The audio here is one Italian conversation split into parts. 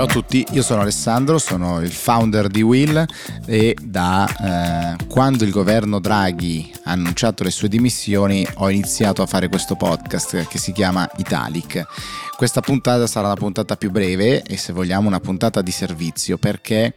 Ciao a tutti, io sono Alessandro, sono il founder di Will e da eh, quando il governo Draghi ha annunciato le sue dimissioni ho iniziato a fare questo podcast che si chiama Italic. Questa puntata sarà la puntata più breve e se vogliamo una puntata di servizio perché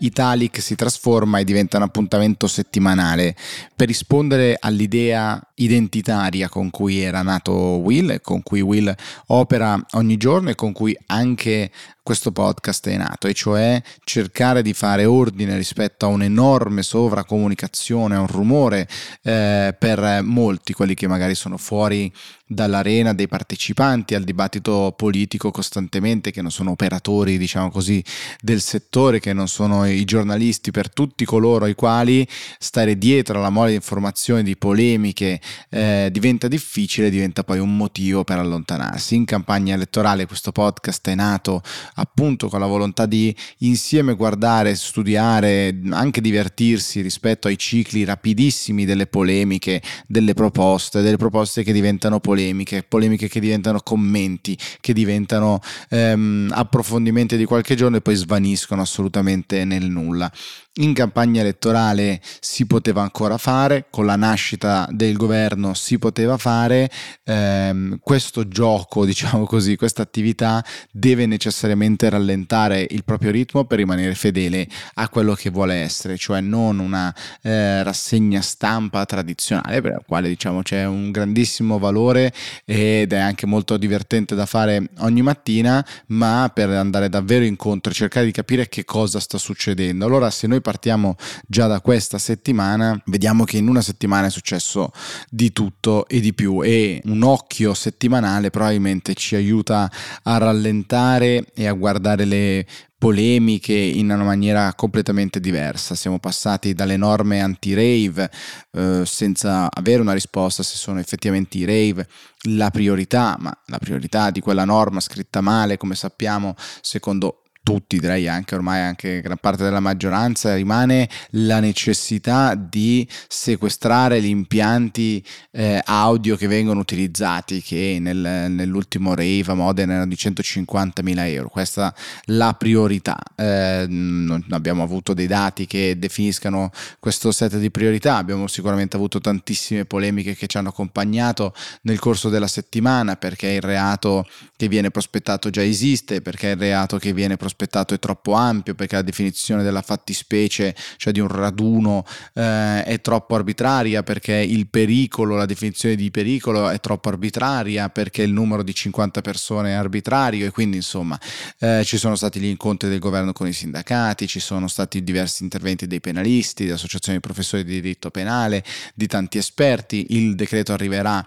Italic si trasforma e diventa un appuntamento settimanale per rispondere all'idea identitaria con cui era nato Will, con cui Will opera ogni giorno e con cui anche questo podcast è nato, e cioè cercare di fare ordine rispetto a un'enorme sovracomunicazione, a un rumore eh, per molti, quelli che magari sono fuori dall'arena dei partecipanti al dibattito politico costantemente, che non sono operatori, diciamo così, del settore, che non sono i giornalisti, per tutti coloro ai quali stare dietro alla mole di informazioni, di polemiche, eh, diventa difficile, diventa poi un motivo per allontanarsi. In campagna elettorale questo podcast è nato appunto con la volontà di insieme guardare, studiare, anche divertirsi rispetto ai cicli rapidissimi delle polemiche, delle proposte, delle proposte che diventano polemiche, polemiche che diventano commenti, che diventano ehm, approfondimenti di qualche giorno e poi svaniscono assolutamente nel nulla. In campagna elettorale si poteva ancora fare, con la nascita del governo si poteva fare, ehm, questo gioco, diciamo così, questa attività deve necessariamente rallentare il proprio ritmo per rimanere fedele a quello che vuole essere, cioè non una eh, rassegna stampa tradizionale, per la quale diciamo c'è un grandissimo valore ed è anche molto divertente da fare ogni mattina, ma per andare davvero incontro e cercare di capire che cosa sta succedendo. Allora se noi partiamo già da questa settimana, vediamo che in una settimana è successo di tutto e di più e un occhio settimanale probabilmente ci aiuta a rallentare e a guardare le polemiche in una maniera completamente diversa. Siamo passati dalle norme anti-rave eh, senza avere una risposta se sono effettivamente i rave la priorità, ma la priorità di quella norma scritta male, come sappiamo, secondo tutti, direi anche ormai anche gran parte della maggioranza, rimane la necessità di sequestrare gli impianti eh, audio che vengono utilizzati, che nel, nell'ultimo rave a Modena erano di 150.000 euro. Questa è la priorità. Eh, abbiamo avuto dei dati che definiscano questo set di priorità, abbiamo sicuramente avuto tantissime polemiche che ci hanno accompagnato nel corso della settimana perché il reato che viene prospettato già esiste, perché il reato che viene prospettato prospettato è troppo ampio perché la definizione della fattispecie, cioè di un raduno, eh, è troppo arbitraria perché il pericolo, la definizione di pericolo è troppo arbitraria perché il numero di 50 persone è arbitrario e quindi insomma eh, ci sono stati gli incontri del governo con i sindacati, ci sono stati diversi interventi dei penalisti, di associazioni di professori di diritto penale, di tanti esperti, il decreto arriverà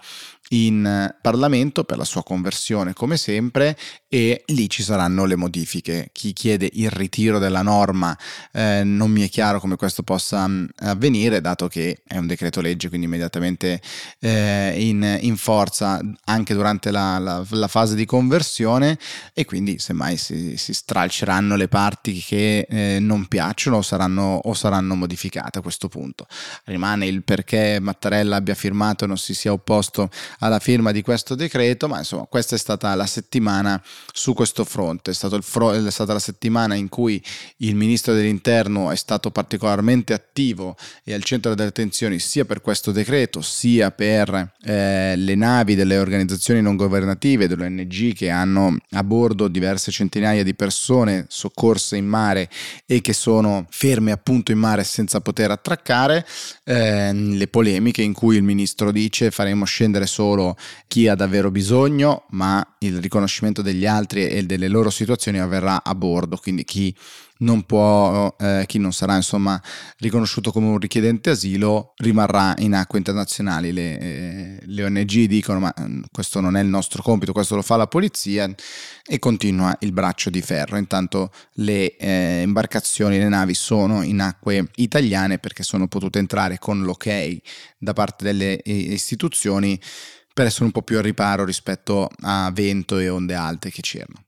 in Parlamento per la sua conversione come sempre e lì ci saranno le modifiche. Chi chiede il ritiro della norma eh, non mi è chiaro come questo possa mm, avvenire dato che è un decreto legge quindi immediatamente eh, in, in, forza anche durante la, la, la, fase di conversione e quindi semmai si, si stralceranno le parti che eh, non piacciono o saranno, o saranno modificate a questo punto. Rimane il perché Mattarella abbia firmato e non si sia opposto alla firma di questo decreto, ma insomma questa è stata la settimana su questo fronte, è, fro- è stata la settimana in cui il ministro dell'interno è stato particolarmente attivo e al centro delle attenzioni sia per questo decreto sia per eh, le navi delle organizzazioni non governative, delle ONG che hanno a bordo diverse centinaia di persone soccorse in mare e che sono ferme appunto in mare senza poter attraccare, eh, le polemiche in cui il ministro dice faremo scendere solo solo chi ha davvero bisogno, ma il riconoscimento degli altri e delle loro situazioni avverrà a bordo, quindi chi non può, eh, chi non sarà insomma riconosciuto come un richiedente asilo rimarrà in acque internazionali. Le, eh, le, ONG dicono ma mm, questo non è il nostro compito, questo lo fa la polizia e continua il braccio di ferro. Intanto le eh, imbarcazioni, le navi sono in acque italiane perché sono potute entrare con l'ok da parte delle eh, istituzioni per essere un po' più al riparo rispetto a vento e onde alte che c'erano.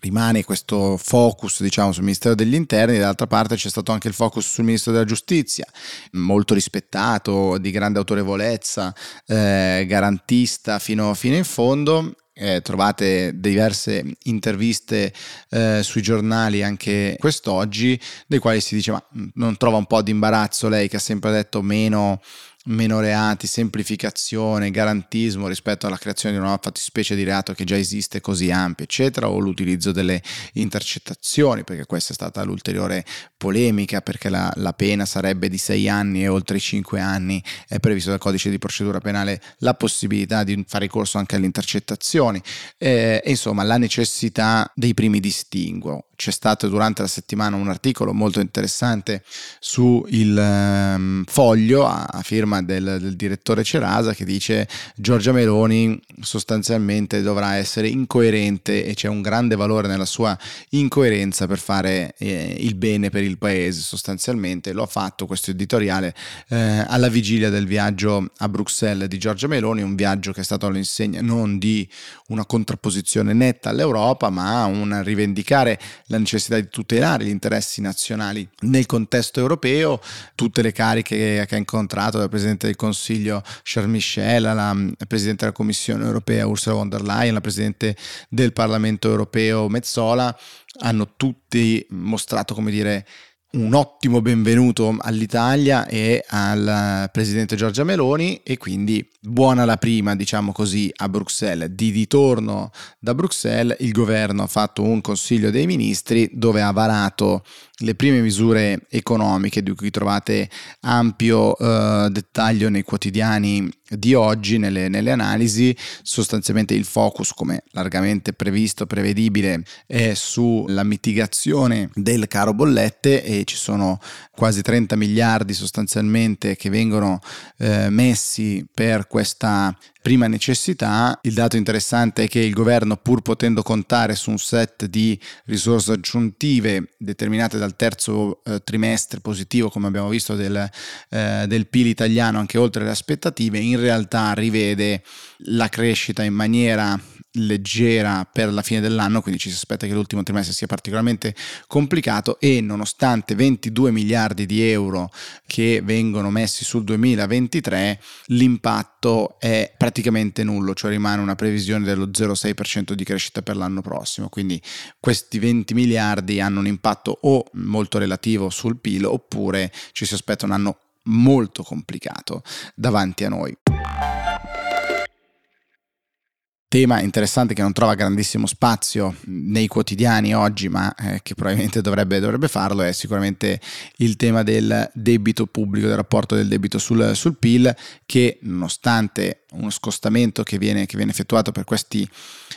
rimane questo focus diciamo sul Ministero degli Interni, dall'altra parte c'è stato anche il focus sul Ministro della Giustizia, molto rispettato, di grande autorevolezza, eh, garantista fino, fino in fondo eh, trovate diverse interviste eh, sui giornali anche quest'oggi, dei quali si dice ma non trova un po' di imbarazzo lei che ha sempre detto meno meno reati, semplificazione, garantismo rispetto alla creazione di una nuova fattispecie di reato che già esiste così ampia, eccetera, o l'utilizzo delle intercettazioni, perché questa è stata l'ulteriore polemica, perché la, la pena sarebbe di sei anni e oltre i cinque anni è previsto dal codice di procedura penale la possibilità di fare ricorso anche alle intercettazioni, eh, insomma la necessità dei primi distinguo. C'è stato durante la settimana un articolo molto interessante su il um, foglio a, a firma del, del, direttore Cerasa che dice Giorgia Meloni sostanzialmente dovrà essere incoerente e c'è un grande valore nella sua incoerenza per fare eh, il bene per il paese. Sostanzialmente lo ha fatto questo editoriale eh, alla vigilia del viaggio a Bruxelles di Giorgia Meloni un viaggio che è stato all'insegna non di una contrapposizione netta all'Europa ma un rivendicare la necessità di tutelare gli interessi nazionali nel contesto europeo, tutte le cariche che ha incontrato dal del Consiglio Charles Michel, alla mm, Presidente della Commissione europea Ursula von der Leyen, la Presidente del Parlamento europeo Mezzola, hanno tutti mostrato, come dire, un ottimo benvenuto all'Italia e al presidente Giorgia Meloni e quindi buona la prima, diciamo così, a Bruxelles. Di ritorno da Bruxelles il governo ha fatto un consiglio dei ministri dove ha varato le prime misure economiche di cui trovate ampio eh, dettaglio nei quotidiani di oggi, nelle, nelle, analisi, sostanzialmente il focus, come largamente previsto, prevedibile, è sulla mitigazione del caro bollette ci sono quasi 30 miliardi sostanzialmente che vengono eh, messi per questa prima necessità. Il dato interessante è che il governo, pur potendo contare su un set di risorse aggiuntive determinate dal terzo eh, trimestre positivo, come abbiamo visto, del, eh, del PIL italiano anche oltre le aspettative, in realtà rivede la crescita in maniera leggera per la fine dell'anno, quindi ci si aspetta che l'ultimo trimestre sia particolarmente complicato e nonostante 22 miliardi di euro che vengono messi sul 2023, l'impatto è praticamente nullo, cioè rimane una previsione dello 0,6% di crescita per l'anno prossimo, quindi questi 20 miliardi hanno un impatto o molto relativo sul PIL oppure ci si aspetta un anno molto complicato davanti a noi tema interessante che non trova grandissimo spazio nei quotidiani oggi, ma eh, che probabilmente dovrebbe, dovrebbe, farlo, è sicuramente il tema del debito pubblico, del rapporto del debito sul, sul PIL, che nonostante uno scostamento che viene, che viene effettuato per questi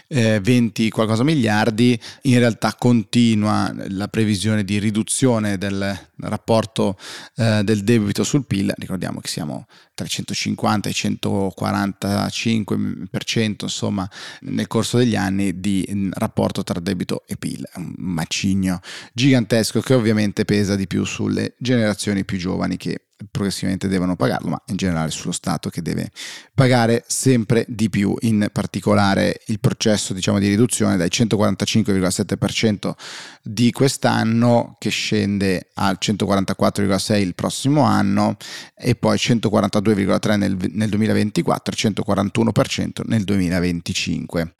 eh, 20 qualcosa miliardi, in realtà continua la previsione di riduzione del rapporto eh, del debito sul PIL, ricordiamo che siamo tra i 150 e i 145%, insomma, nel corso degli anni di mm, rapporto tra debito e PIL, un macigno gigantesco che ovviamente pesa di più sulle generazioni più giovani che progressivamente devono pagarlo, ma in generale sullo Stato che deve pagare sempre di più, in particolare il processo diciamo, di riduzione dal 145,7% di quest'anno che scende al 144,6% il prossimo anno e poi 142,3% nel, nel 2024 e 141% nel 2025.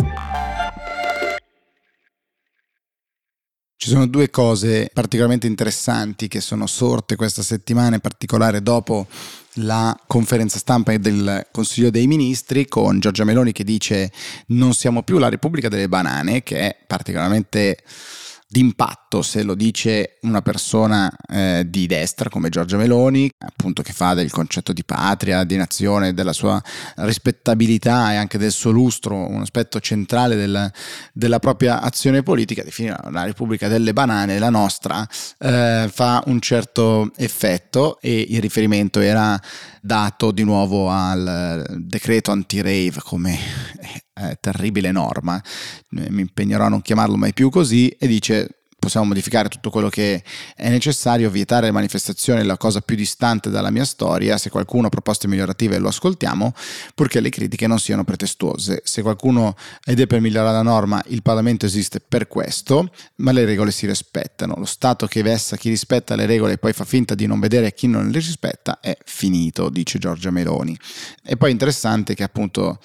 Ci sono due cose particolarmente interessanti che sono sorte questa settimana, in particolare dopo la conferenza stampa del Consiglio dei Ministri con Giorgia Meloni che dice non siamo più la Repubblica delle Banane, che è particolarmente d'impatto se lo dice una persona eh, di destra come Giorgia Meloni, appunto che fa del concetto di patria, di nazione, della sua rispettabilità e anche del suo lustro un aspetto centrale del, della propria azione politica, definire la Repubblica delle Banane, la nostra, eh, fa un certo effetto e il riferimento era dato di nuovo al decreto anti-rave come eh, terribile norma, mi impegnerò a non chiamarlo mai più così, e dice possiamo modificare tutto quello che è necessario, vietare le manifestazioni la cosa più distante dalla mia storia, se qualcuno ha proposte migliorative lo ascoltiamo, purché le critiche non siano pretestuose. Se qualcuno è per migliorare la norma, il Parlamento esiste per questo, ma le regole si rispettano. Lo Stato che vessa chi rispetta le regole e poi fa finta di non vedere chi non le rispetta è finito, dice Giorgia Meloni. E poi è interessante che appunto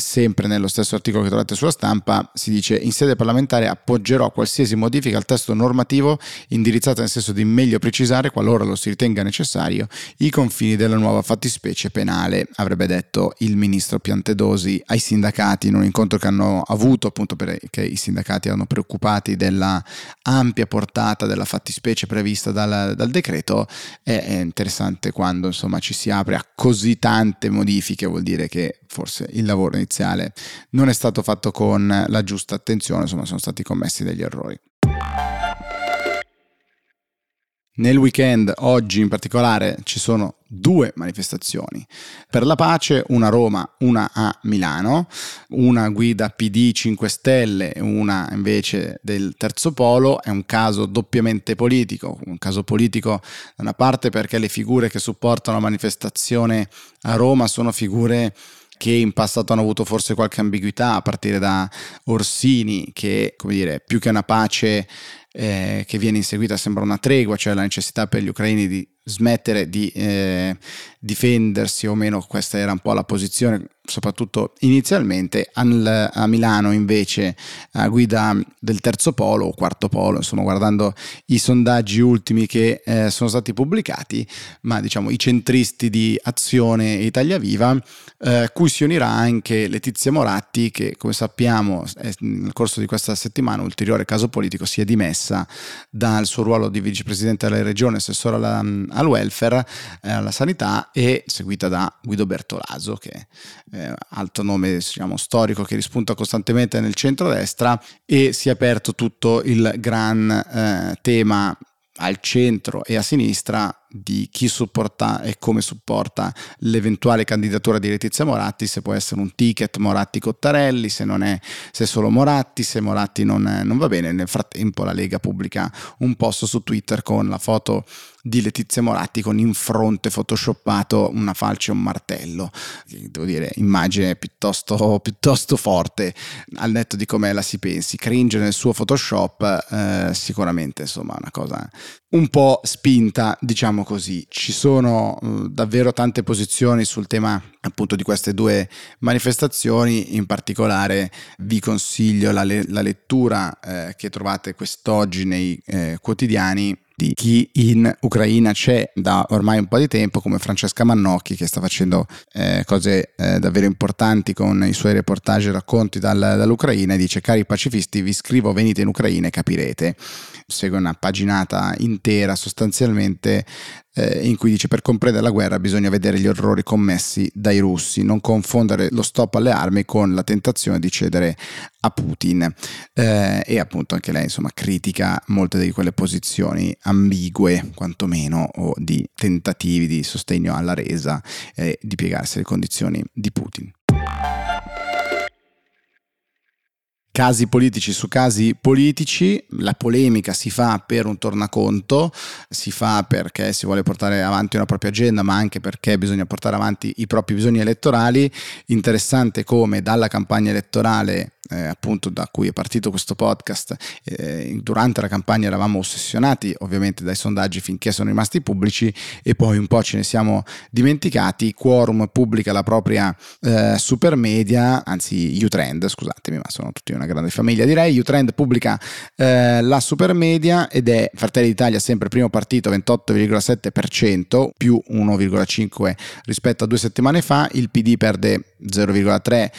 sempre nello stesso articolo che trovate sulla stampa, si dice in sede parlamentare appoggerò qualsiasi modifica al testo normativo indirizzata nel senso di meglio precisare, qualora lo si ritenga necessario, i confini della nuova fattispecie penale, avrebbe detto il ministro Piantedosi ai sindacati in un incontro che hanno avuto appunto perché i sindacati erano preoccupati della ampia portata della fattispecie prevista dal, dal decreto. È, è interessante quando insomma ci si apre a così tante modifiche, vuol dire che forse il lavoro iniziale non è stato fatto con la giusta attenzione, insomma sono stati commessi degli errori. Nel weekend, oggi in particolare, ci sono due manifestazioni. Per la pace, una a Roma, una a Milano, una guida PD 5 Stelle una invece del Terzo Polo. È un caso doppiamente politico, un caso politico da una parte perché le figure che supportano la manifestazione a Roma sono figure che in passato hanno avuto forse qualche ambiguità, a partire da Orsini, che, come dire, più che una pace eh, che viene inseguita sembra una tregua, cioè la necessità per gli ucraini di smettere di eh, difendersi o meno, questa era un po' la posizione, soprattutto inizialmente. Al, a Milano invece a guida del terzo polo o quarto polo, insomma guardando i sondaggi ultimi che eh, sono stati pubblicati, ma diciamo i centristi di Azione Italia Viva, eh, cui si unirà anche Letizia Moratti che come sappiamo nel corso di questa settimana, ulteriore caso politico, si è dimessa dal suo ruolo di vicepresidente della regione, assessore alla, al welfare, eh, alla sanità e seguita da Guido Bertolaso che è eh, alto nome diciamo, storico che rispunta costantemente nel centro-destra e si è aperto tutto il gran eh, tema al centro e a sinistra di chi supporta e come supporta l'eventuale candidatura di Letizia Moratti, se può essere un ticket Moratti-Cottarelli, se non è, se è solo Moratti, se Moratti non, non va bene. Nel frattempo la Lega pubblica un post su Twitter con la foto di Letizia Moratti con in fronte photoshoppato una falce e un martello. Devo dire, immagine piuttosto, piuttosto forte, al netto di come la si pensi. Cringe nel suo Photoshop, eh, sicuramente insomma una cosa un po' spinta, diciamo così. Ci sono uh, davvero tante posizioni sul tema appunto di queste due manifestazioni, in particolare vi consiglio la, le- la lettura eh, che trovate quest'oggi nei eh, quotidiani di chi in Ucraina c'è da ormai un po' di tempo, come Francesca Mannocchi, che sta facendo eh, cose eh, davvero importanti con i suoi reportage e racconti dal, dall'Ucraina, e dice cari pacifisti vi scrivo venite in Ucraina e capirete. Segue una paginata intera sostanzialmente eh, in cui dice per comprendere la guerra bisogna vedere gli orrori commessi dai russi, non confondere lo stop alle armi con la tentazione di cedere a Putin. Eh, e appunto anche lei insomma critica molte di quelle posizioni ambigue, quantomeno, o di tentativi di sostegno alla resa e di piegarsi alle condizioni di Putin. Casi politici su casi politici, la polemica si fa per un tornaconto, si fa perché si vuole portare avanti una propria agenda, ma anche perché bisogna portare avanti i propri bisogni elettorali. Interessante come dalla campagna elettorale eh, appunto da cui è partito questo podcast, eh, durante la campagna eravamo ossessionati ovviamente dai sondaggi finché sono rimasti pubblici e poi un po' ce ne siamo dimenticati. Quorum pubblica la propria eh, super media, anzi Utrend, scusatemi, ma sono tutti una grande famiglia direi. Utrend pubblica eh, la super media ed è Fratelli d'Italia sempre primo partito 28,7% più 1,5 rispetto a due settimane fa, il PD perde 0,3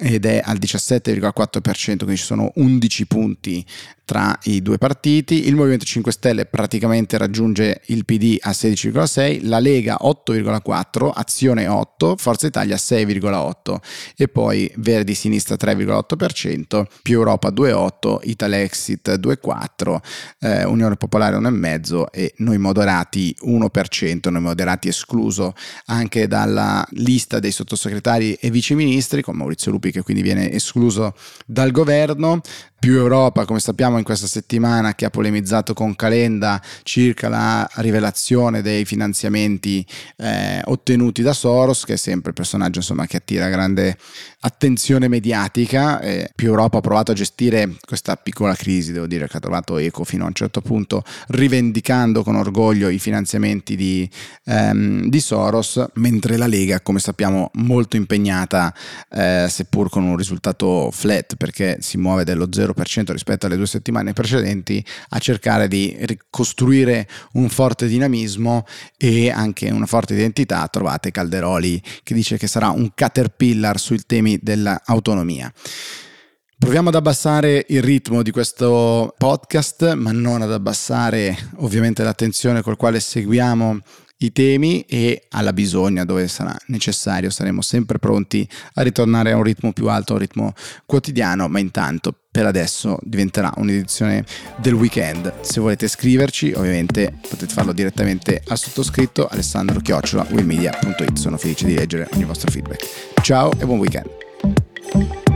ed è al 17,4%, quindi ci sono 11 punti tra i due partiti. Il Movimento 5 Stelle praticamente raggiunge il PD a 16,6, la Lega 8,4, Azione 8, Forza Italia 6,8 e poi Verdi Sinistra 3,8%, più Europa 2,8, Italexit 2,4, eh, Unione Popolare 1,5 e noi moderati 1%, noi moderati escluso anche dalla lista dei sottosegretari e viceministri con Maurizio Lupi che quindi viene escluso dal governo. Più Europa, come sappiamo in questa settimana che ha polemizzato con Calenda circa la rivelazione dei finanziamenti eh, ottenuti da Soros, che è sempre il personaggio insomma, che attira grande attenzione mediatica. Eh, più Europa ha provato a gestire questa piccola crisi, devo dire che ha trovato eco fino a un certo punto, rivendicando con orgoglio i finanziamenti di, ehm, di Soros, mentre la Lega, come sappiamo, molto impegnata, eh, seppur con un risultato flat, perché si muove dello 0 0% rispetto alle due settimane precedenti a cercare di ricostruire un forte dinamismo e anche una forte identità. Trovate Calderoli che dice che sarà un caterpillar sui temi dell'autonomia. Proviamo ad abbassare il ritmo di questo podcast, ma non ad abbassare ovviamente l'attenzione col quale seguiamo i temi e alla bisogna dove sarà necessario saremo sempre pronti a ritornare a un ritmo più alto, a un ritmo quotidiano, ma intanto per adesso diventerà un'edizione del weekend. Se volete scriverci, ovviamente potete farlo direttamente al sottoscritto alessandro chiocciola. Sono felice di leggere ogni vostro feedback. Ciao e buon weekend.